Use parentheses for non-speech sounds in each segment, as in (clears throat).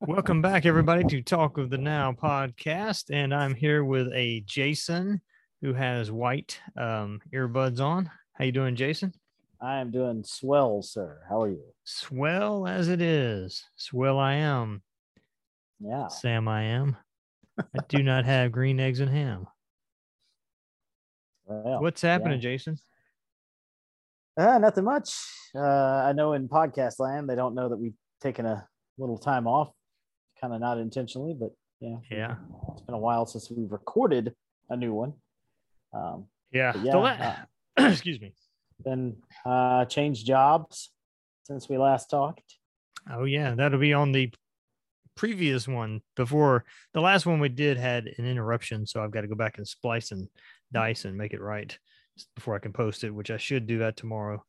Welcome back, everybody, to Talk of the Now podcast. And I'm here with a Jason who has white um, earbuds on. How you doing, Jason? I am doing swell, sir. How are you? Swell as it is. Swell I am. Yeah. Sam I am. I do not have green eggs and ham. (laughs) Well, What's happening, yeah. Jason? Uh, nothing much. Uh, I know in podcast land they don't know that we've taken a little time off, kind of not intentionally, but yeah, Yeah. it's been a while since we've recorded a new one. Um, Yeah. Yeah, la- (clears throat) Excuse me. then uh, changed jobs since we last talked. Oh yeah, that'll be on the previous one before the last one we did had an interruption, so I've got to go back and splice and dice and make it right before I can post it, which I should do that tomorrow.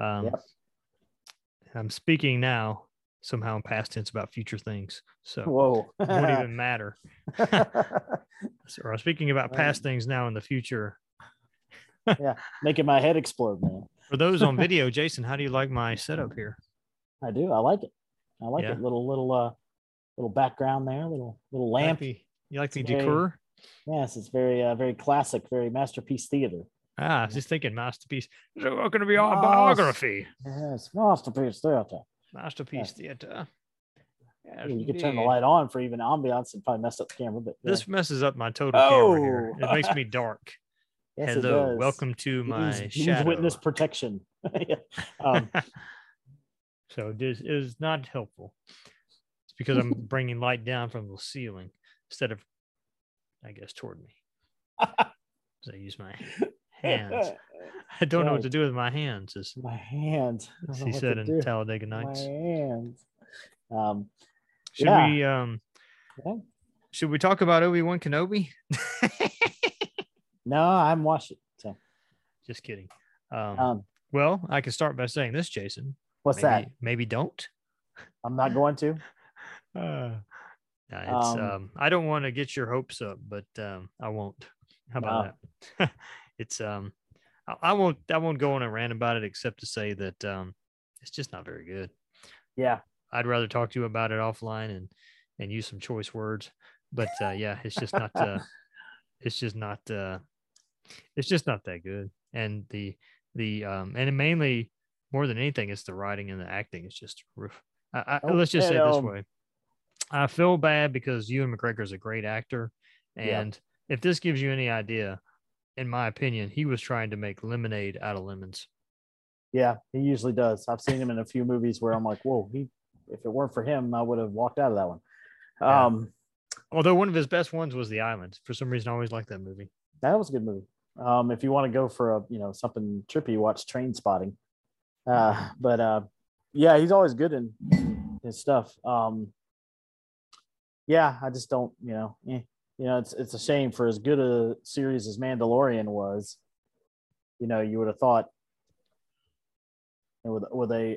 Um, Yep. I'm speaking now somehow in past tense about future things, so Whoa. it won't even (laughs) matter. (laughs) So I'm speaking about past things now in the future. (laughs) yeah, making my head explode, man. For those on video, Jason, how do you like my setup here? I do. I like it. I like Yeah. it. Little little uh little background there, little little lamp. you like the It's very- decor? Yes, it's very uh, very classic, very masterpiece theater. Ah, I was just thinking masterpiece. It's going to be a Yes. biography. Yes, masterpiece theater. Masterpiece theater. Yes, you could turn the light on for even ambiance and probably mess up the camera, but yeah. This messes up my total camera here. Oh. It makes me (laughs) dark. yes, it Hello, does. welcome to my means shadow. witness protection. (laughs) Um, (laughs) so this is not helpful. It's because I'm bringing light down from the ceiling instead of, I guess, toward me. So I use my hands. (laughs) I don't know what to do with my hands, as, my hands. (laughs) He said in do. Talladega My Nights. hands. Um, Should yeah. we um Yeah. should we talk about Obi-Wan Kenobi? (laughs) no, I'm watching. So, Just kidding. Um, um, well, I can start by saying this, Jason. what's maybe, that? Maybe don't. I'm not going to. Uh, it's, um, Um, I don't want to get your hopes up, but um, I won't. How about that? It's um, I, I won't. I won't go on a rant about it, except to say that um, it's just not very good. Yeah. I'd rather talk to you about it offline and and use some choice words. But uh, yeah, it's just not. Uh, (laughs) it's just not. Uh, it's just not that good. And the the um and mainly more than anything, it's the writing and the acting. It's just roof. I, I, Oh, let's just say it this way. I feel bad because Ewan McGregor is a great actor, Yeah. and if this gives you any idea, in my opinion, he was trying to make lemonade out of lemons. Yeah, he usually does. I've seen him in a few movies where I'm like, whoa, he if it weren't for him, I would have walked out of that one. Yeah. Um, Although one of his best ones was The Island. For some reason, I always liked that movie. that was a good movie. Um, if you want to go for a you know something trippy, watch Trainspotting. Uh, but uh, yeah, he's always good in his stuff. Um, yeah, I just don't, you know, eh. You know, it's it's a shame for as good a series as Mandalorian was. You know, you would have thought and with with a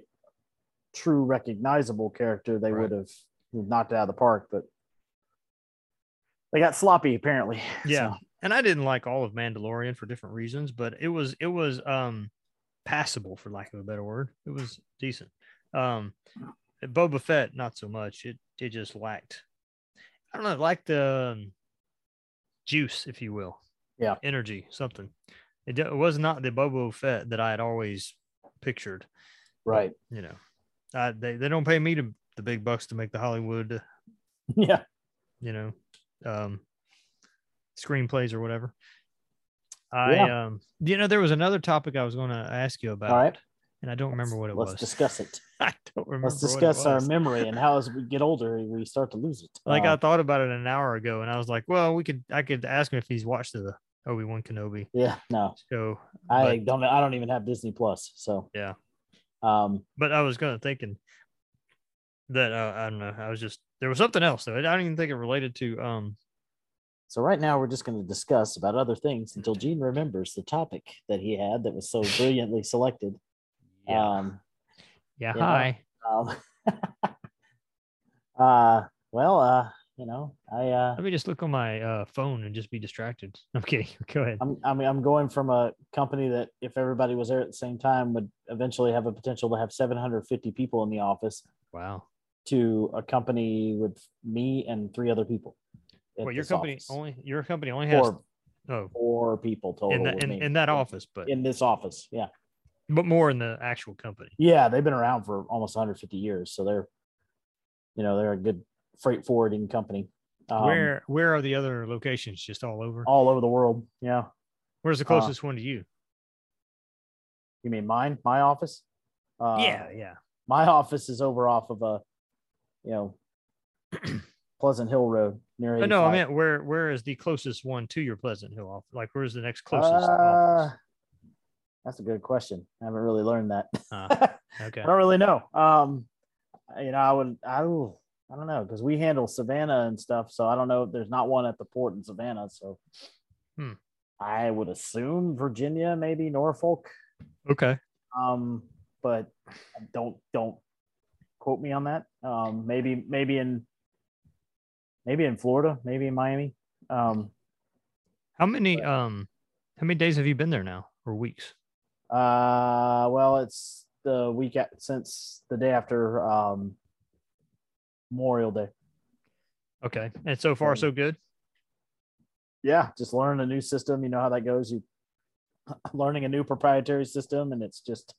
true recognizable character, they Right. would have knocked it out of the park, but they got sloppy apparently. (laughs) Yeah. So, And I didn't like all of Mandalorian for different reasons, but it was it was um passable for lack of a better word. It was decent. Um Boba Fett, not so much. It it just lacked. I don't know, like the um, juice, if you will. Yeah. Energy, something. It, it was not the Boba Fett that I had always pictured. right. You know, I, they they don't pay me to the big bucks to make the Hollywood Yeah. you know, um, screenplays or whatever. I, um, you know, there was another topic I was going to ask you about, right. and I don't remember what it Let's was. discuss it. (laughs) I don't remember. Let's discuss our memory and how as (laughs) we get older we start to lose it. Like Uh, I thought about it an hour ago, and I was like, well, we could, I could ask him if he's watched the Obi Wan Kenobi yeah, no, So I But- don't. I don't even have Disney Plus, so Yeah. Um, but I was kind of thinking that uh, I don't know. I was just there was something else though. I don't even think it related to um. so right now we're just going to discuss about other things until (laughs) Gene remembers the topic that he had that was so brilliantly selected. Um, yeah. Hi. um, (laughs) uh, well, uh, you know, I uh, Let me just look on my uh, phone and just be distracted. (laughs) I'm kidding. (laughs) Go ahead. I'm I mean I'm going from a company that if everybody was there at the same time would eventually have a potential to have 750 people in the office Wow. to a company with me and three other people. Well, your company office. only your company only has four, oh four people total in that in, in that office, but in this office. Yeah. But more in the actual company. Yeah, they've been around for almost 150 years, so they're, you know, they're a good freight forwarding company. Um, where where are the other locations? Just all over. all over the world. Yeah, Where's the uh, closest one to you? you mean mine? My office? Uh, yeah, yeah. my office is over off of a, you know, (clears throat) Pleasant Hill Road near. Oh, no, I 85. meant where where is the closest one to your Pleasant Hill office? Like where's the next closest? Uh, office? That's a good question. I haven't really learned that. Ah, (laughs) Okay. I don't really know. Um, you know, I would, I, I don't know because we handle Savannah and stuff, so I don't know. There's not one at the port in Savannah, so Hmm. I would assume Virginia, maybe Norfolk. Okay. Um, but don't don't quote me on that. Um, maybe maybe in maybe in Florida, maybe in Miami. Um, How many um how many days have you been there now or weeks? Uh, well, it's the week at, since the day after um, Memorial Day. Okay. And so far Um, so good? yeah, just learn a new system. You know how that goes. You (laughs) learning a new proprietary system, and it's just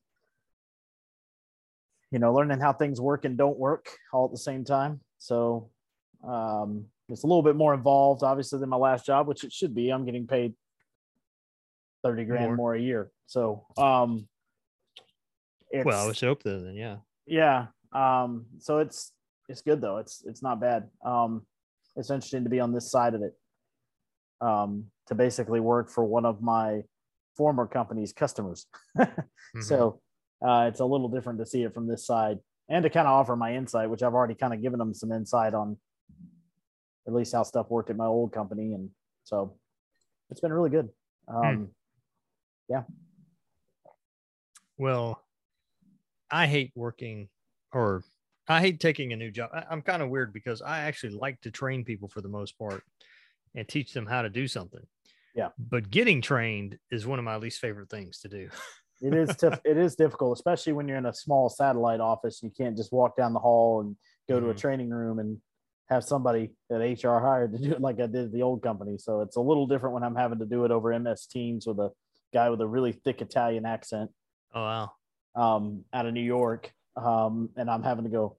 you know learning how things work and don't work all at the same time. So um, it's a little bit more involved, obviously, than my last job, which it should be. I'm getting paid thirty grand More. more, a year. So um, it's, Well, I would hope that then, yeah. yeah. Um, so it's it's good though. It's it's not bad. Um, it's interesting to be on this side of it. Um, to basically work for one of my former company's customers. Mhm. (laughs) So uh, it's a little different to see it from this side and to kind of offer my insight, which I've already kind of given them some insight on at least how stuff worked at my old company. And so it's been really good. Um, Yeah well, I hate working or I hate taking a new job. I, I'm kind of weird because I actually like to train people for the most part and teach them how to do something. Yeah. But getting trained is one of my least favorite things to do. it is (laughs) tough. It is difficult, especially when you're in a small satellite office. You can't just walk down the hall and go to a Mhm. training room and have somebody that HR hired to do it like I did at the old company. So it's a little different when I'm having to do it over MS Teams with a guy with a really thick Italian accent Oh, wow. um, out of New York, um, and I'm having to go.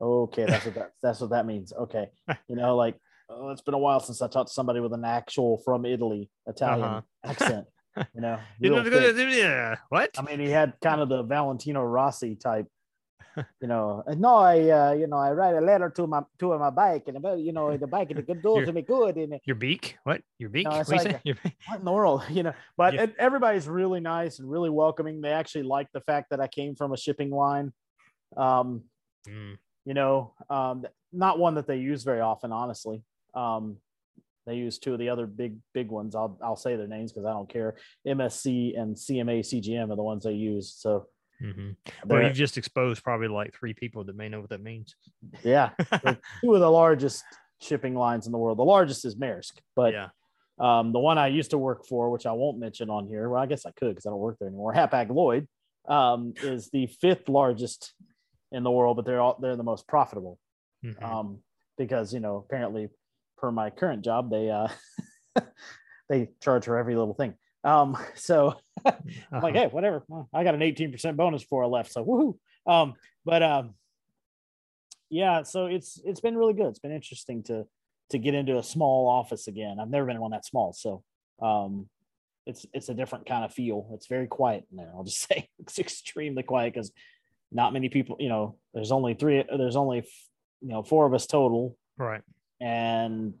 Okay, that's what that that's what that means. Okay, you know, like oh, it's been a while since I talked to somebody with an actual from Italy Italian Uh-huh. (laughs) accent. You know, You know, yeah. What? I mean, he had kind of the Valentino Rossi type. You know, no, I, uh, you know, I write a letter to my to my bike, and about, you know, the (laughs) bike is good You're- to me good, and Your beak? What? Your beak? What you like say? a- Your beak? what in the world, you know? But Yeah. everybody's really nice and really welcoming. They actually like the fact that I came from a shipping line. Um, Mm, you know, um, not one that they use very often, honestly. Um, they use two of the other big big ones. I'll I'll say their names because I don't care. MSC and CMA CGM are the ones they use. So mhm. Well, you've just exposed probably like three people that may know what that means. yeah, (laughs) two of the largest shipping lines in the world. The largest is Maersk, but yeah. um, the one I used to work for, which I won't mention on here, well, I guess I could because I don't work there anymore. Hapag Lloyd um, is the fifth largest in the world, but they're all they're the most profitable. Mhm. um, because you know apparently per my current job they uh, (laughs) they charge for every little thing. Um, so (laughs) I'm like, Uh-huh. hey, whatever. Well, I got an 18% bonus before I left, so woohoo. Um, but um, yeah, so it's it's been really good. It's been interesting to to get into a small office again. I've never been in one that small, so um, it's it's a different kind of feel. It's very quiet in there. I'll just (laughs) say it's extremely quiet because not many people. You know, there's only three. There's only you know four of us total, Right. and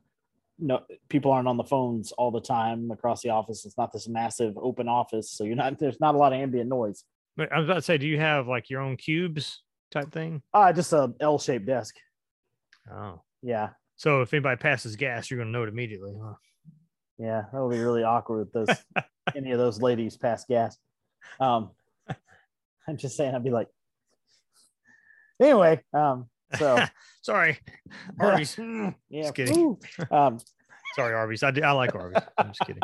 no people aren't on the phones all the time across the office. It's not this massive open office, so you're not (laughs) there's not a lot of ambient noise. But I was about to say, do you have like your own cubes type thing? Ah, just a L-shaped desk. Oh. Yeah, So if anybody passes gas, you're going to know it immediately. Huh? yeah, that would be really awkward if those (laughs) any of those ladies pass gas. Um, (laughs) I'm just saying, I'd be like, anyway, um, So (laughs) Sorry, (laughs) Arby's. yeah, Just kidding. Um, Sorry, Arby's. I, do, I like Arby's. I'm just kidding.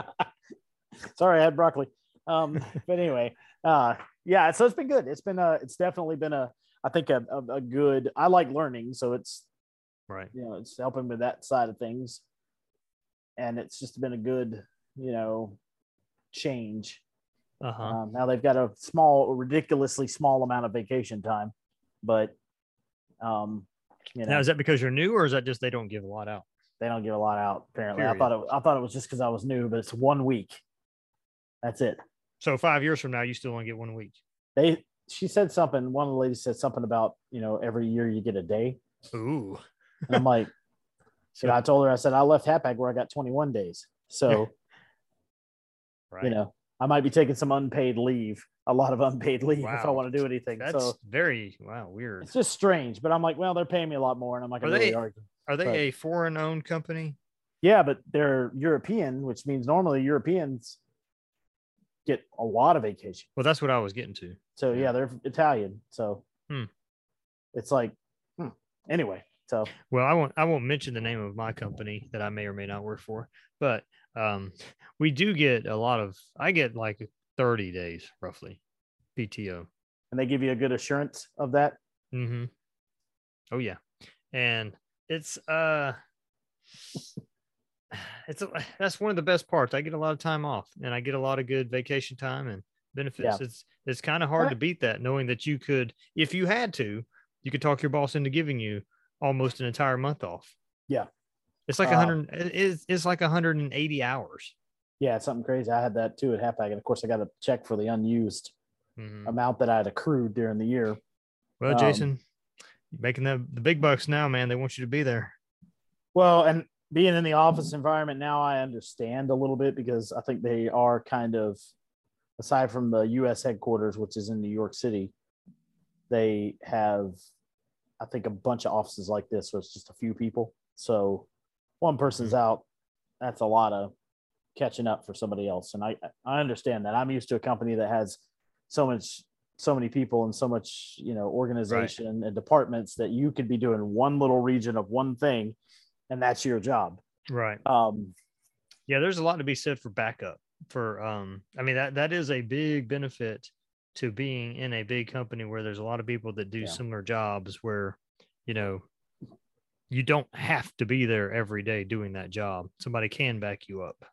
(laughs) sorry, I had broccoli. Um, but anyway, uh, yeah, so it's been good. It's been a, it's definitely been a, I think a, a, a good. I like learning, so it's Right. you know it's helping with that side of things, and it's just been a good, you know, change. Uh huh. Um, now they've got a small, ridiculously small amount of vacation time, but um, you know, Now, is that because you're new, or is that just they don't give a lot out? they don't give a lot out. Apparently, I thought it, I thought it was just because I was new, but it's one week. That's it. So five years from now, you still only get one week. They she said something. One of the ladies said something about you know every year you get a day, Ooh. and I'm like, (laughs) So, you know, I told her I said I left Hapag where I got 21 days, so (laughs) right. you know I might be taking some unpaid leave, a lot of unpaid leave if I want to do anything. that's so very wow weird. it's just strange. But I'm like, well, they're paying me a lot more, and I'm like, Are going to really they- argue. Are they but- a foreign-owned company? Yeah, but they're European, which means normally Europeans get a lot of vacation. Well, that's what I was getting to. So Yeah. yeah, they're Italian. So Hmm. it's like hmm. anyway. So Well, I won't. I won't mention the name of my company that I may or may not work for, but um, we do get a lot of. I get like 30 days roughly, PTO. and they give you a good assurance of that. Mm-hmm. Oh yeah, and it's uh, (sighs) it's a, (sighs) that's one of the best parts. I get a lot of time off, and I get a lot of good vacation time and benefits. It's it's kind of hard Right. to beat that, knowing that you could, if you had to, you could talk your boss into giving you almost an entire month off. Yeah. It's like a Uh, hundred. It's it's like 180 hours. Yeah, it's something crazy. I had that too at Hapag, and of course I got a check for the unused Mhm. amount that I had accrued during the year. Well, um, Jason, you're making the the big bucks now, man. They want you to be there. Well, and being in the office environment now, I understand a little bit because I think they are kind of, aside from the U.S. headquarters, which is in New York City, they have, I think, a bunch of offices like this, so it's just a few people. So one person's out, that's a lot of catching up for somebody else, and I I understand that. I'm used to a company that has so much so many people and so much you know organization and departments that you could be doing one little region of one thing and that's your job Right. um yeah there's a lot to be said for backup for um i mean that that is a big benefit to being in a big company where there's a lot of people that do Yeah. similar jobs where you know you don't have to be there every day doing that job. Somebody can back you up.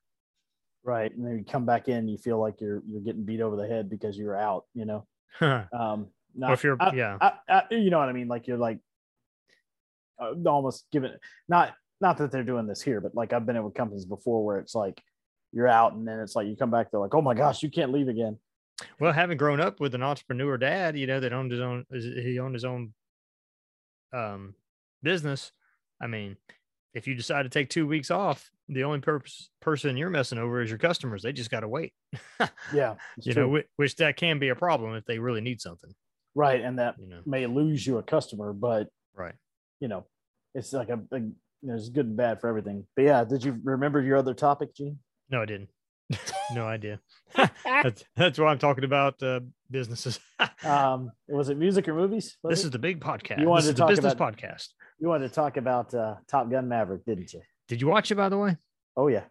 Right and then you come back in you feel like you're you're getting beat over the head because you're out you know? Or um not, if you're I- yeah. I, I, you know what i mean? Like you're like uh, almost given not not that they're doing this here but like i've been in with companies before where it's like you're out and then it's like you come back they're like oh my gosh you can't leave again. Well having grown up with an entrepreneur dad you know that owned his own he owned his own um business i mean if you decide to take two weeks off the only purpose person you're messing over is your customers. They just got to wait. (laughs) Yeah you true. know which, which that can be a problem if they really need something. Right and that you know. may lose you a customer but right. you know it's like a, a there's good and bad for everything. But yeah did you remember your other topic gene? No i didn't. (laughs) No idea. (laughs) That's that's why i'm talking about uh businesses. Um was it music or movies was this it? is the big podcast. You wanted this to is the talk business about- podcast you wanted to talk about uh top gun maverick didn't you? Did you watch it by the way? Oh yeah.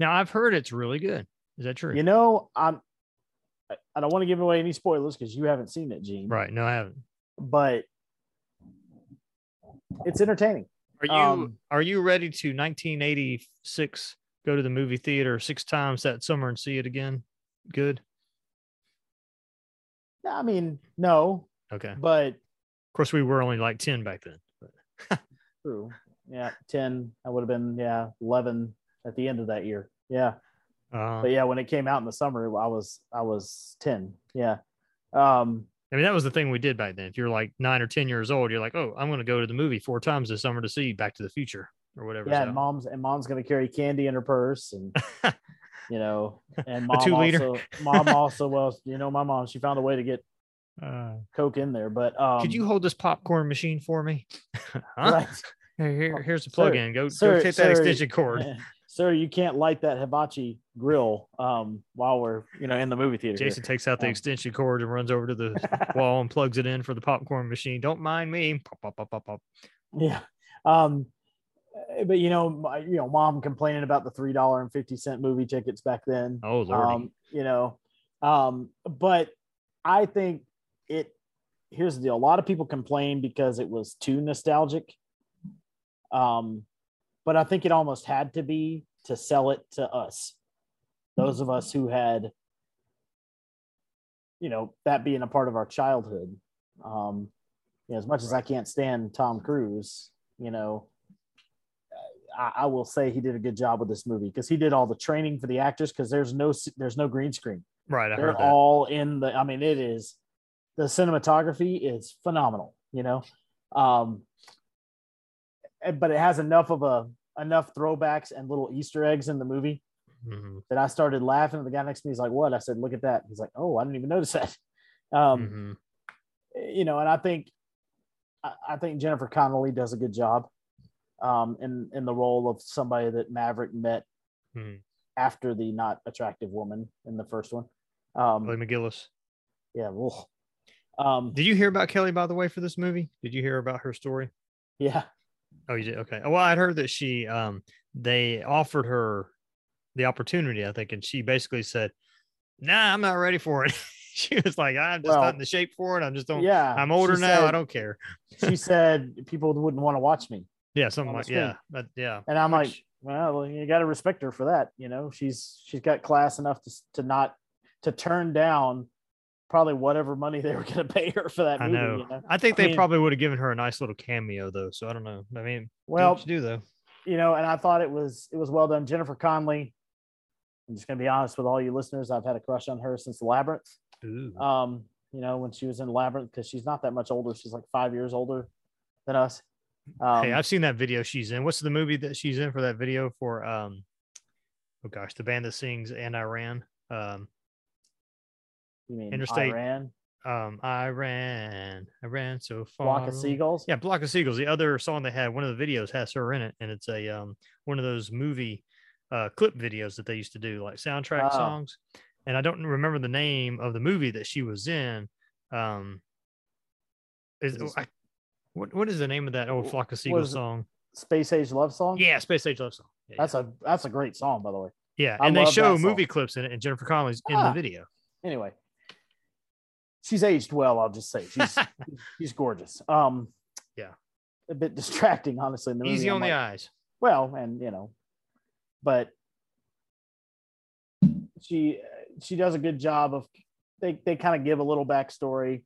Now i've heard it's really good. Is that true? You know i'm I- don't want to give away any spoilers because you haven't seen it gene. Right. No i haven't. But it's entertaining. Are you Um, are you ready to 1986 go to the movie theater six times that summer and see it again? Good. i mean no. Okay. But of course, we were only like 10 back then. (laughs) True. Yeah 10 i would have been yeah 11 at the end of that year. Yeah. Uh, but yeah when it came out in the summer i was i was 10 yeah. Um I mean, that was the thing we did back then. If you're like nine or 10 years old, you're like, oh, I'm going to go to the movie four times this summer to see Back to the Future or whatever. yeah and mom's and mom's gonna carry candy in her purse and (laughs) you know and mom also mom also well you know my mom she found a way to get uh, coke in there but um could you hold this popcorn machine for me? (laughs) huh? right Here, here- here's the Sir, plug in. Go, sir, go take sir, that extension cord. (laughs) sir, you can't light that hibachi grill um, while we're you know in the movie theater. here." Jason takes out the Um, extension cord and runs over to the (laughs) wall and plugs it in for the popcorn machine. Don't mind me. Pop, pop, pop, pop, pop. Yeah. Um, eh, but you know, my, you know, mom complaining about the three dollar and fifty cent movie tickets back then. Oh lordy. Um, you know, um, but I think it. Here's the deal: a lot of people complain because it was too nostalgic. Um, but I think it almost had to be to sell it to us, those of us who had, you know, that being a part of our childhood. Um, you know, as much as I can't stand Tom Cruise, you know, I, I will say he did a good job with this movie because he did all the training for the actors because there's no there's no green screen. right. I They're heard that. all in the. I mean, it is the cinematography is phenomenal. You know, um, but it has enough of a enough throwbacks and little Easter eggs in the movie Mhm, that I started laughing. The guy next to me is like, "What?" I said, "Look at that." He's like, "Oh, I didn't even notice that." Um, mhm. you know, and I think I, I think Jennifer Connelly does a good job um, in in the role of somebody that Maverick met Mhm. after the not attractive woman in the first one. Um, Kelly McGillis. yeah, ugh. Um, Did you hear about Kelly, by the way, for this movie? Did you hear about her story? yeah, Oh, you did. Okay. Well, I'd heard that she, um, they offered her the opportunity, I think, and she basically said, "Nah, I'm not ready for it." (laughs) she was like, "I'm just Well, not in the shape for it. I'm just don't. yeah. I'm older now. I don't care." she (laughs) said people wouldn't want to watch me, Yeah, something like yeah, but yeah. and I'm like, well, you got to respect her for that. You know, she's she's got class enough to to not to turn down probably whatever money they were going to pay her for that I movie. know. You know? I think I they mean- probably would have given her a nice little cameo though. So I don't know. I mean, Well, what you do though. you know, and I thought it was it was well done. Jennifer Connelly. I'm just gonna be honest with all you listeners. I've had a crush on her since Labyrinth. Ooh. Um, you know, when she was in Labyrinth, because she's not that much older. She's like five years older than us. Um, hey, I've seen that video she's in. What's the movie that she's in for that video for? Um, oh gosh, the band that sings "And I Ran." Um, you mean Interstate Iran, um, I ran, I ran so far. Flock of. Seagulls. Yeah, Flock of Seagulls. The other song they had, one of the videos has her in it, and it's a um one of those movie uh clip videos that they used to do, like soundtrack Oh. songs. And I don't remember the name of the movie that she was in. Um, is Is I, what what is the name of that old Flock of Seagulls song? Space Age Love Song. Yeah, Space Age Love Song. Yeah, that's a that's a great song, by the way. yeah. I and they show movie clips in it, and Jennifer Connelly's in Ah. the video. Anyway, she's aged well. I'll just say she's (laughs) she's gorgeous. Um, Yeah. a bit distracting, honestly. In the movie. Easy I'm on the like, eyes. well and you know but she she does a good job of they they kind of give a little backstory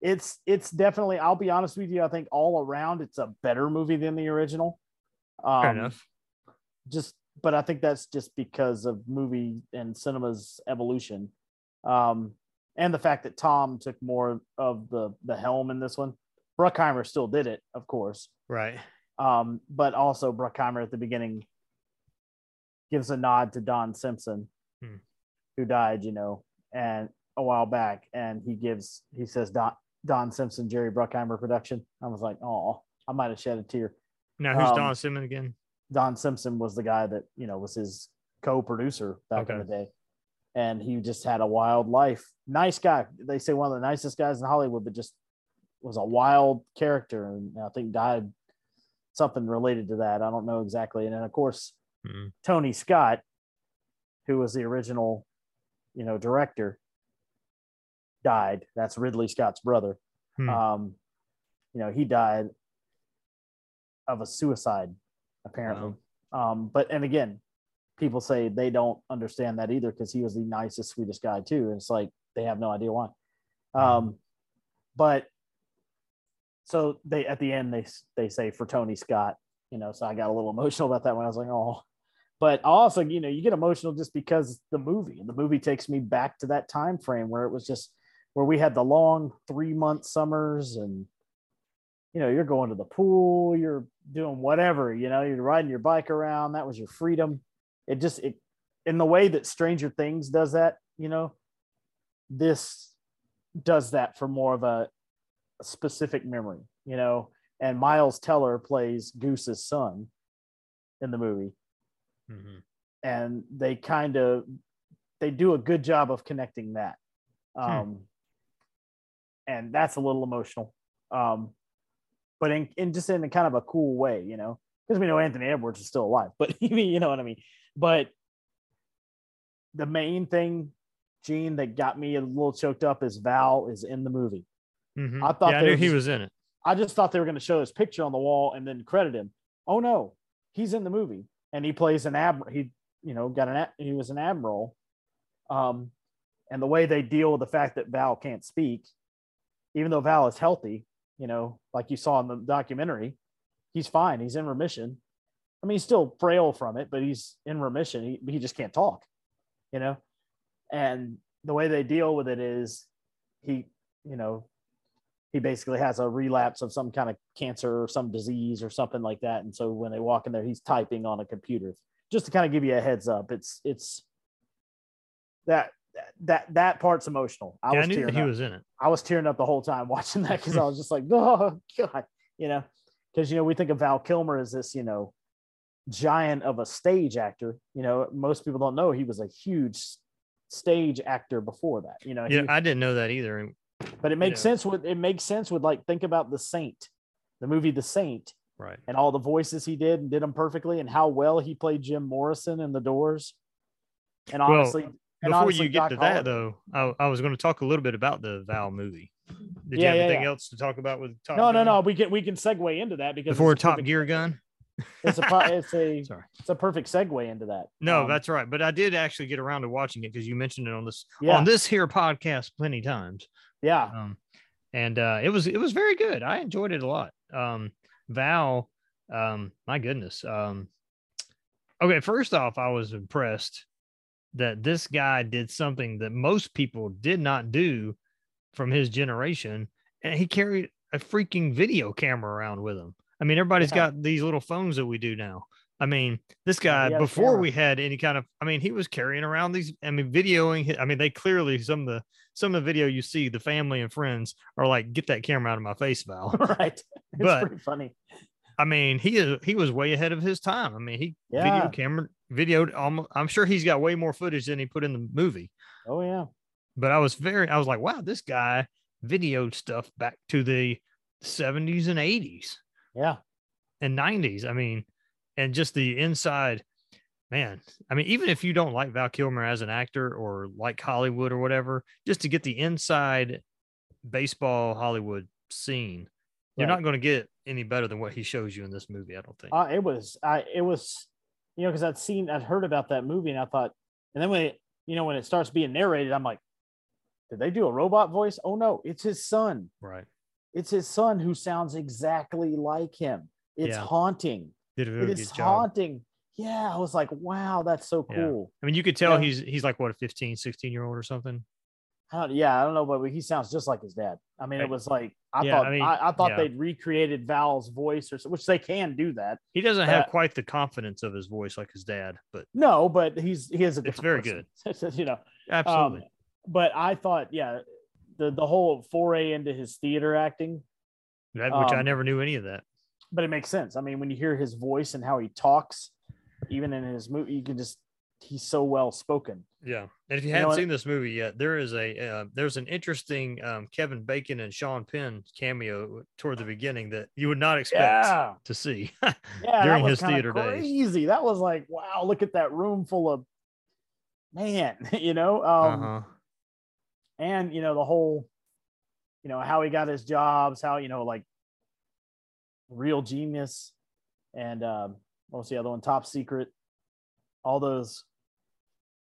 it's it's definitely i'll be honest with you i think all around it's a better movie than the original um Fair enough. just but i think that's just because of movie and cinema's evolution um and the fact that tom took more of the the helm in this one bruckheimer still did it of course Right. um, but also Bruckheimer at the beginning gives a nod to Don Simpson, Hmm. who died, you know, and a while back, and he gives he says Don Don Simpson Jerry Bruckheimer production. I was like, oh, I might have shed a tear. Now who's Um, Don Simpson again? Don Simpson was the guy that you know was his co-producer back in the day, and he just had a wild life. Nice guy. They say one of the nicest guys in Hollywood, but just was a wild character, and I think died something related to that. I don't know exactly. And then of course Mhm. Tony Scott, who was the original, you know, director, died. That's Ridley Scott's brother. Hmm. Um, you know, he died of a suicide, apparently. Um, but and again, people say they don't understand that either because he was the nicest, sweetest guy too. And it's like they have no idea why. Um, but so they at the end they they say for Tony Scott, you know. So I got a little (laughs) emotional about that when I was like, oh. But also, you know, you get emotional just because the movie and the movie takes me back to that time frame where it was just where we had the long three month summers and you know you're going to the pool you're doing whatever you know you're riding your bike around that was your freedom it just it in the way that stranger things does that you know this does that for more of a, a specific memory you know and miles teller plays goose's son in the movie Mhm. and they kind of they do a good job of connecting that. Um, and that's a little emotional. Um, but in, in just in a kind of a cool way, you know, because we know Anthony Edwards is still alive, but (laughs) you know what I mean. But the main thing, Gene, that got me a little choked up is Val is in the movie. Mhm. I thought yeah, I knew were he was in it. I just thought they were going to show his picture on the wall and then credit him. Oh no, he's in the movie and he plays an admiral. He, you know, got an he was an admiral. Um, and the way they deal with the fact that Val can't speak, even though Val is healthy, you know, like you saw in the documentary, he's fine. He's in remission. I mean, he's still frail from it, but he's in remission. He, he just can't talk, you know. And the way they deal with it is, he, you know, he basically has a relapse of some kind of cancer or some disease or something like that. And so when they walk in there, he's typing on a computer. Just to kind of give you a heads up, it's it's that that that part's emotional. I Yeah, I was knew that tearing he up. was in it. I was tearing up the whole time (laughs) watching that because I was just like, (laughs) oh god, you know, because you know we think of Val Kilmer as this, you know, giant of a stage actor. You know, most people don't know he was a huge stage actor before that. You know, he- Yeah, I didn't know that either. But it makes know. sense with it makes sense with like think about the Saint, the movie The Saint, right. and all the voices he did and did them perfectly, and how well he played Jim Morrison in The Doors. And Well, honestly, and Before honestly, you get Doc to that, though, I, I was going to talk a little bit about the Val movie. Did Yeah, you yeah, have anything yeah. else to talk about with Top no, no, Gun? no. We can we can segue into that because Before Top perfect- Gear Gun? (laughs) It's a it's a (laughs) Sorry. it's a perfect segue into that. No, Um, that's right. But I did actually get around to watching it because you mentioned it on this Yeah. on this here podcast plenty times. yeah, Um, and uh, it was it was very good. I enjoyed it a lot. Um, Val, um, my goodness. Um, okay, first off, I was impressed that this guy did something that most people did not do from his generation, and he carried a freaking video camera around with him. I mean, everybody's Yeah. got these little phones that we do now. I mean, this guy a before we had any kind of, I mean, he was carrying around these. I mean, videoing. I mean, they clearly some of the some of the video you see, the family and friends are like, "Get that camera out of my face, Val." (laughs) right. It's But- pretty funny. I mean, he is he was way ahead of his time. I mean, he Yeah. video camera videoed almost. I'm sure he's got way more footage than he put in the movie. Oh yeah, But I was very, I was like, wow, this guy videoed stuff back to the 70s and 80s yeah, and 90s. I mean, and just the inside, man. I mean, even if you don't like Val Kilmer as an actor or like Hollywood or whatever, just to get the inside baseball Hollywood scene, you're Right. not going to get any better than what he shows you in this movie. I don't think. uh, it was. I it was, you know, because I'd seen, I'd heard about that movie, and I thought, and then when it, you know, when it starts being narrated, I'm like, did they do a robot voice? Oh no, it's his son. right. It's his son who sounds exactly like him. It's Yeah. haunting. Did a It is good job. haunting. Yeah, I was like, wow, that's so Yeah. cool. I mean, you could tell Yeah. he's he's like what a 15, 16 year old or something. I don't, yeah, I don't know, but he sounds just like his dad. I mean, it was like I Yeah, thought I I, mean, I, thought yeah. they'd recreated Val's voice or which they can do that. He doesn't have quite the confidence of his voice like his dad, but No, but he's he is a It's very person. (laughs) you know. absolutely. Um, but I thought, yeah, the the whole foray into his theater acting, that, which I um, never knew any of that. but it makes sense. I mean, when you hear his voice and how he talks, even in his movie, you can just he's so well spoken. Yeah. And if you, you haven't seen this movie yet, there is a uh, there's an interesting um, Kevin Bacon and Sean Penn cameo toward the beginning that you would not expect Yeah, to see. (laughs) yeah, during his theater days. crazy. That was like, wow, look at that room full of man, (laughs) you know. Um, uh-huh. And you know the whole you know how he got his jobs how you know like real genius and um what was the other one top secret all those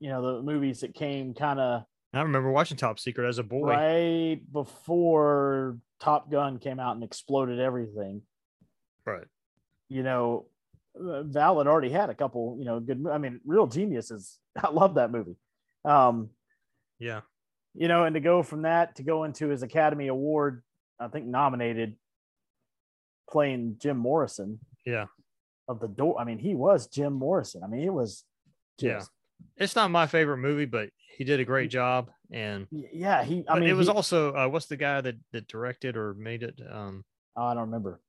you know the movies that came kind of I remember watching Top Secret as a boy. right before top gun came out and exploded everything Right. you know uh, val had already had a couple you know good i mean real genius is (laughs) i love that movie um Yeah. You know, and to go from that to go into his Academy Award, I think nominated, playing Jim Morrison Yeah. of the door. I mean, he was Jim Morrison. I mean, it was Yeah. It's not my favorite movie, but he did a great job. And yeah. He, I mean, it was he- also uh, what's the guy that that directed or made it? Um, I don't remember.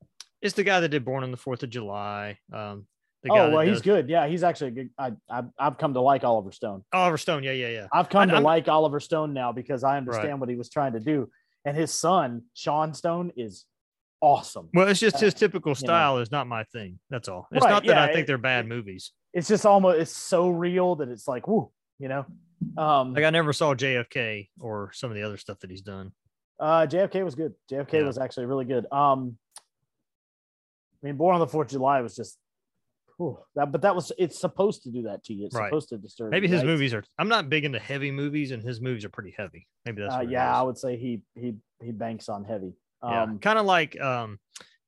it's the guy that did Born on the Fourth of July. Um, Oh well, he's does- good. Yeah, he's actually a good. I, I I've come to like Oliver Stone. Oliver Stone. Yeah, yeah, yeah. I've come to I'm- like Oliver Stone now because I understand what he was trying to do. And his son, Sean Stone, is awesome. Well, it's just Uh, his typical know. style is not my thing. That's all. It's Right, not that yeah, I think it- they're bad movies. It's just almost it's so real that it's like, whoo, you know. Um Like I never saw JFK or some of the other stuff that he's done. uh JFK was good. JFK Yeah. was actually really good. Um I mean, Born on the Fourth of July was just whew, that, but that was it's supposed to do that to you. It's Right. supposed to disturb. Maybe you, his right? movies are. I'm not big into heavy movies, and his movies are pretty heavy. Maybe that's Uh, yeah, I would say he he he banks on heavy. Yeah, Um, kind of like um,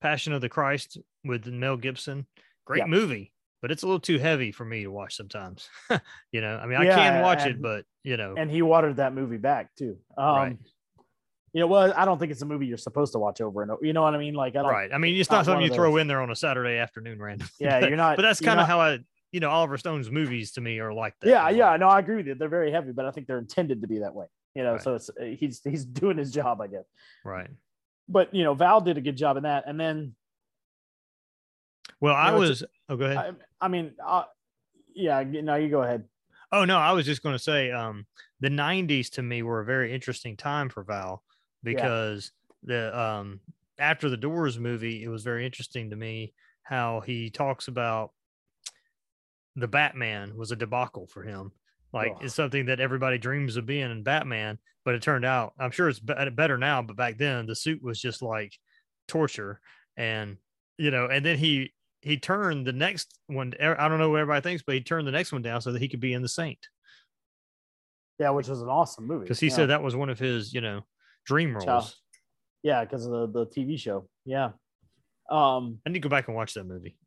Passion of the Christ with Mel Gibson. Great Yeah. movie, but it's a little too heavy for me to watch sometimes. (laughs) you know, I mean, I Yeah, can watch it, but you know, and he watered that movie back too. Um, Right. You know, well, I don't think it's a movie you're supposed to watch over and over. You know what I mean? Like, I don't. right. I mean, it's not not something you throw in there on a Saturday afternoon, random. (laughs) Yeah, you're not. but that's kind of how I, you know, Oliver Stone's movies to me are like that. Yeah, a yeah. No, I agree with you. They're very heavy, but I think they're intended to be that way. You know, Right. so it's uh, he's he's doing his job, I guess. Right. But you know, Val did a good job in that, and then Well, I know, was. Oh, go ahead. I, I mean, uh, yeah. No, you go ahead. Oh no, I was just going to say um the 90s to me were a very interesting time for Val because the um after the Doors movie, it was very interesting to me how he talks about the Batman was a debacle for him. Like Ugh. it's something that everybody dreams of being in Batman, but it turned out I'm sure it's better now, but back then the suit was just like torture and you know, and then he he turned the next one. I don't know what everybody thinks, but he turned the next one down so that he could be in the Saint Yeah, which was an awesome movie. because he yeah. said that was one of his, you know, dream Child. roles. Yeah, because of the the TV show. Yeah. Um. I need to go back and watch that movie.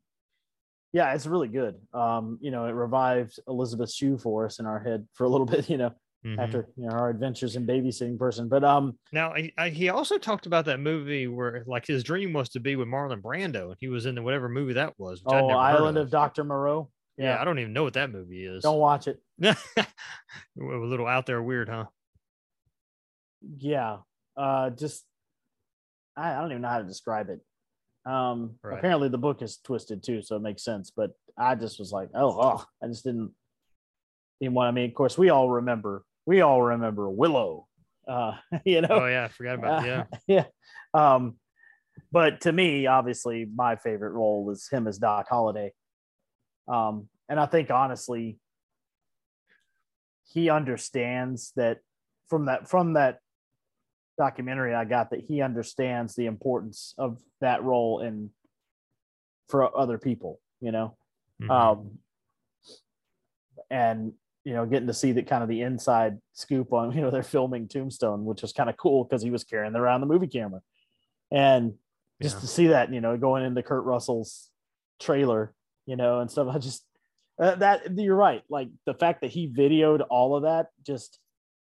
Yeah, it's really good. Um. You know, it revived Elizabeth Shue for us in our head for a little (laughs) bit. You know, Mhm. after you know our adventures in babysitting person. But um. Now I, I, he also talked about that movie where like his dream was to be with Marlon Brando, and he was in the, whatever movie that was. Which Oh, Island of Dr. Moreau. Yeah. I don't even know what that movie is. Don't watch it. (laughs) a little out there weird, huh? Yeah. Uh. Just. I, I don't even know how to describe it. Um. Right. Apparently, the book is twisted too, so it makes sense. But I just was like, oh, oh I just didn't. Didn't want. I mean, of course, we all remember. We all remember Willow. Uh. (laughs) You know. Oh yeah, I forgot about it. Yeah. (laughs) yeah. Um, but to me, obviously, my favorite role is him as Doc Holliday. Um, and I think honestly, he understands that from that from that documentary I got that he understands the importance of that role in for other people, you know. Mhm. Um, and you know, getting to see that kind of the inside scoop on (laughs) you know they're filming Tombstone, which was kind of cool because he was carrying around the movie camera, and just Yeah. to see that you know going into Kurt Russell's trailer, you know, and stuff. I just uh, that you're right. Like the fact that he videoed all of that, just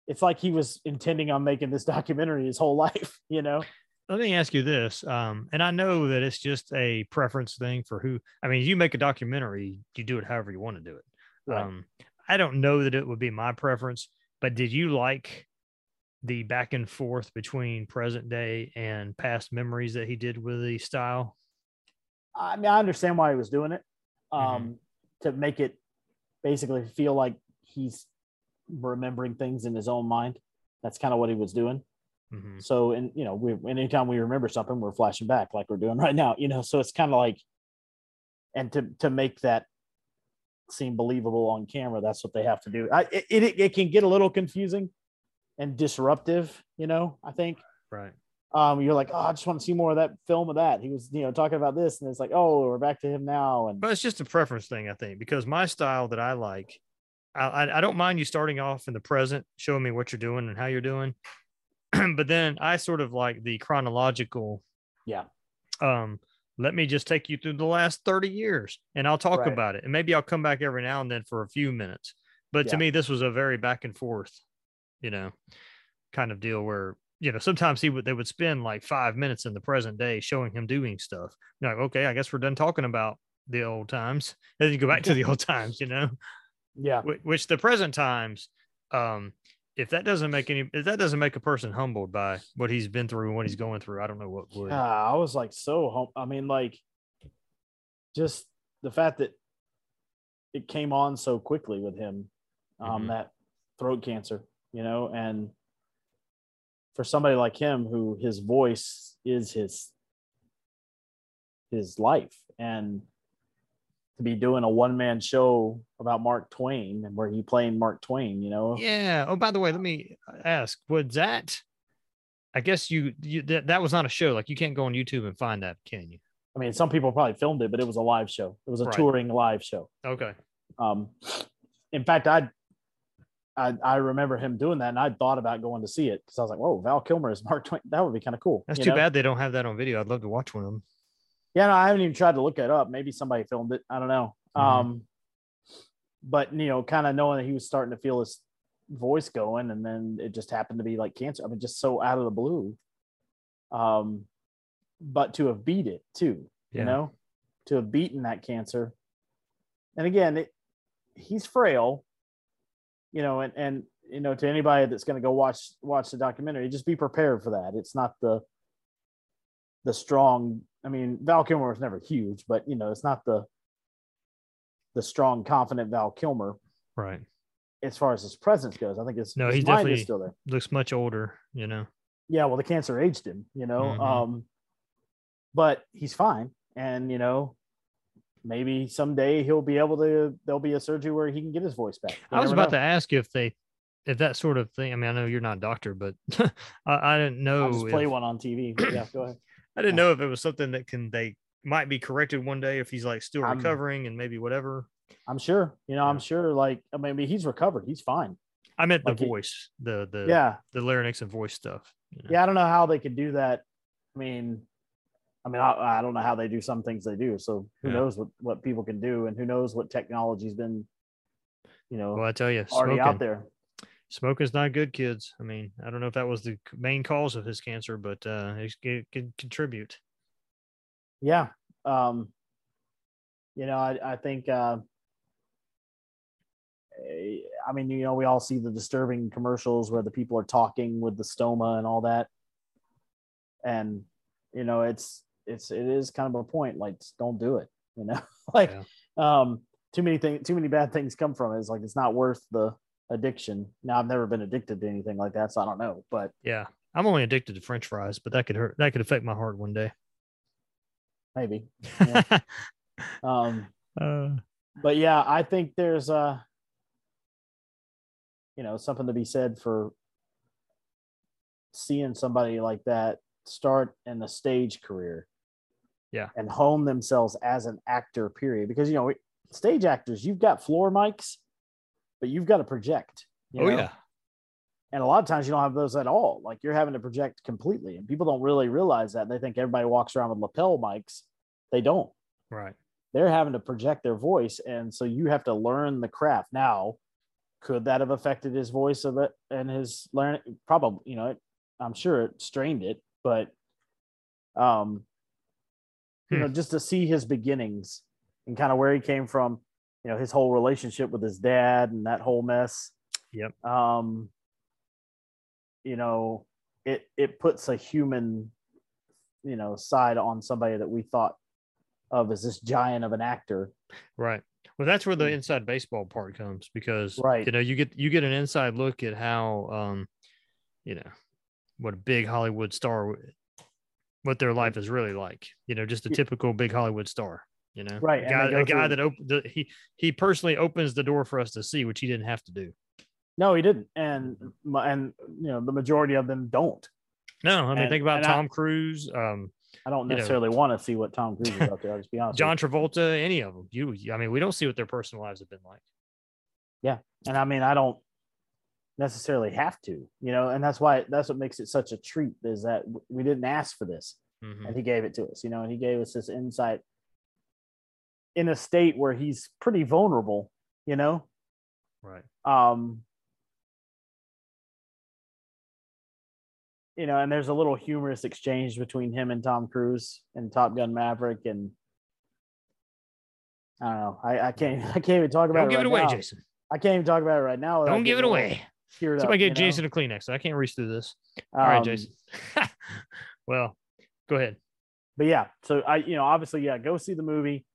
it's like he was intending on making this (laughs) documentary his whole life, you know. Let me ask you this, um, and I know that it's just a preference thing for who. I mean, you make a documentary, you do it however you want to do it. Right. Um, I don't know that it would be my preference, but did you like the back and forth between present day and past memories that he did with the style? I mean, I understand why he was doing it. Um, Mhm. to make it basically feel like he's remembering things in his own mind. That's kind of what he was doing. Mhm. So, and you know, we anytime we remember something, we're flashing back like we're doing (laughs) right now. You know, so it's kind of like, and to to make that seem believable on camera, that's what they have to do. I, it, it it can get a little confusing and disruptive. You know, I think Right. um, you're like, oh, I just want to see more of that film of that. He was, you know, talking about this, and it's like, oh, we're back to him now, and But it's just a preference thing, I think, because my style that I like, I, I, don't mind you starting off in the present, showing me what you're doing and how you're doing. (clears throat) but then I sort of like the chronological. Yeah. Um, let me just take you through the last 30 years and I'll talk Right. about it. And maybe I'll come back every now and then for a few minutes. But to me, this was a very back and forth, you know, kind of deal where, you know, sometimes he would they would spend like five minutes in the present day showing him doing stuff. You're like, okay, I guess we're done talking about the old times. And then you go back to the old times, you know, yeah, Wh- which the present times, um, if that doesn't make any, if that doesn't make a person humbled by what he's been through and what he's going through, I don't know what would. Ah, I was like so home. I mean, like, just the fact that it came on so quickly with him, um, Mhm. that throat cancer, you know, and for somebody like him who his voice is his his life and to be doing a one man show about Mark Twain and where he playing Mark Twain, you know. Yeah. Oh, by the way, let me ask: Was that? I guess you, you that, that was not a show. Like you can't go on YouTube and find that, can you? I mean, some people probably filmed it, but it was a live show. It was a Right. touring live show. Okay. Um, in fact, I, I I remember him doing that, and I thought about going to see it because I was like, "Whoa, Val Kilmer is Mark Twain. That would be kind of cool." That's too know? bad they don't have that on video. I'd love to watch one of them. Yeah, no, I haven't even tried to look it up. Maybe somebody filmed it. I don't know. Mhm. Um, but you know, kind of knowing that he was starting to feel his voice going, and then it just happened to be like cancer. I mean, just so out of the blue. Um, but to have beat it too, Yeah. you know, to have beaten that cancer, and again, it, he's frail, you know, and and you know, to anybody that's going to go watch watch the documentary, just be prepared for that. It's not the the strong. I mean, Val Kilmer was never huge, but you know, it's not the the strong, confident Val Kilmer Right. as far as his presence goes. I think his, No, his he's definitely- still there. Looks much older. You know. Yeah, well, the cancer aged him, you know. Mhm. Um, but he's fine, and you know, maybe someday he'll be able to. There'll be a surgery where he can get his voice back. You I was about know. to ask if they, if that sort of thing. I mean, I know you're not a doctor, but (laughs) I, I didn't know. I'll just play if- one on TV. Yeah, go ahead. I didn't know if it was something that can they might be corrected one day if he's like still I'm- recovering and maybe whatever. I'm sure. You know, I'm sure. Like, I mean, he's recovered. He's fine. I meant the Like voice, the the Yeah, the larynx and voice stuff. you know? yeah. I don't know how they could do that. I mean, I mean, I, I don't know how they do some things they do. So who Yeah. knows what what people can do, and who knows what technology's been, you know, Well, I tell you, already smoking, out there. Smoking's not good, kids. I mean, I don't know if that was the main cause of his cancer, but uh, it, it can contribute. Yeah. Um, you know, I, I think, uh, eh, I mean, you know, we all see the disturbing commercials where the people are talking with the stoma and all that. And, you know, it's, it's, it is kind of a point, like, don't do it, you know, (laughs) like, um, too many things, too many bad things come from it. It's like, it's not worth the addiction. Now I've never been addicted to anything like that. So I don't know, but Yeah, I'm only addicted to French fries, but that could hurt. That could affect my heart one day. maybe, Yeah. (laughs) um, uh, but yeah, I think there's uh you know something to be said for seeing somebody like that start in a stage career. Yeah. And hone themselves as an actor, period. Because you know, stage actors, you've got floor mics, but you've got to project. you oh know? yeah, And a lot of times you don't have those at all. Like you're having to project completely. And people don't really realize that. They think everybody walks around with lapel mics. They don't right. they're having to project their voice and so you have to learn the craft now could that have affected his voice of it and his learning? probably you know it, i'm sure it strained it but um you Hmm. know just to see his beginnings and kind of where he came from you know his whole relationship with his dad and that whole mess Yep. um you know it it puts a human you know side on somebody that we thought of as this giant of an actor Right. Well, that's where the Mm. inside baseball part comes because Right. you know you get you get an inside look at how um you know what a big Hollywood star what their life is really like. You know, just a typical big Hollywood star. You know, Right, A guy, a guy that op- the, he he personally opens the door for us to see, which he didn't have to do. no he didn't and and you know the majority of them don't No, I mean And- think about and I- Tom Cruise, um, i don't You know. necessarily want to see what tom cruise is out there i'll just be honest John Travolta, any of them. You, I mean, we don't see what their personal lives have been like. Yeah, and i mean i don't necessarily have to you know and that's why that's what makes it such a treat is that we didn't ask for this Mhm. and he gave it to us you know and he gave us this insight in a state where he's pretty vulnerable you know Right. um you know and there's a little humorous exchange between him and tom cruise in top gun maverick and i don't know i, I can't (laughs) i can't even talk about it. Don't it give right it away, now. Jason. i can't even talk about it right now Don't give it away. Somebody up, get you know? Jason a Kleenex. I can't reach through this. All right, Um, Jason. (laughs) well, go ahead. but yeah so i you know obviously yeah go see the movie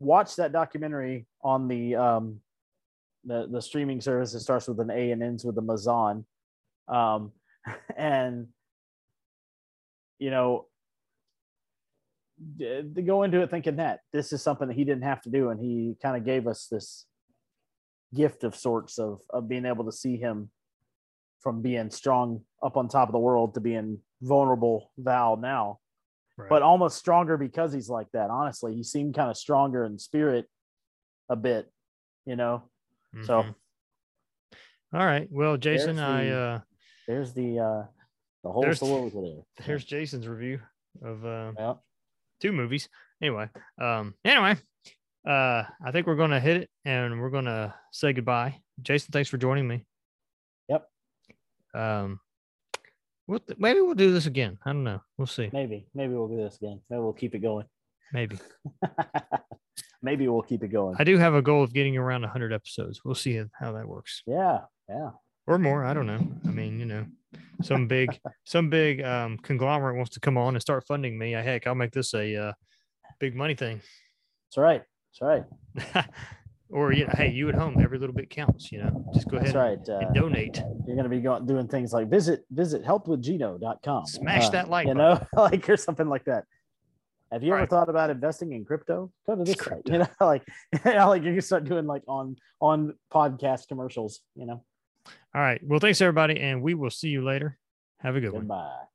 watch that documentary on the um, the the streaming service that starts with an A and ends with a Mazan, um, (laughs) and you know, go into it thinking that this is something that he didn't have to do, and he kind of gave us this gift of sorts of of being able to see him from being strong up on top of the world to being vulnerable Val now, Right. but almost stronger because he's like that. Honestly, he seemed kind of stronger in spirit a bit, you know. So Mhm. all right. Well, Jason, There's I the- uh there's the uh the whole There's- there. here's Jason's review of uh Yeah. two movies. Anyway, um, anyway, uh, I think we're gonna hit it and we're gonna say goodbye. Jason, thanks for joining me. Yep. Um, we'll maybe we'll do this again. I don't know. We'll see. Maybe, maybe we'll do this again. Maybe we'll keep it going. Maybe (laughs) maybe we'll keep it going. I do have a goal of getting around 100 episodes. We'll see how that works, yeah, yeah. or more. I don't know. I mean, you know, some big (laughs) some big um, conglomerate wants to come on and start funding me. I heck, I'll make this a uh, big money thing. That's right. That's right. (laughs) or you know, hey, you at home, every little bit counts. You know, just go ahead right. Uh, and donate. you're going to be going doing things like visit visit helpwithgino.com. Smash Uh, that like you know, (laughs) like or something like that. Have you ever Right. thought about investing in crypto? Go to this site. Crypto. (laughs) (laughs) You know, like you know, like you can start doing like on on podcast commercials. You know, All right. Well, thanks everybody, and we will see you later. Have a good one. goodbye.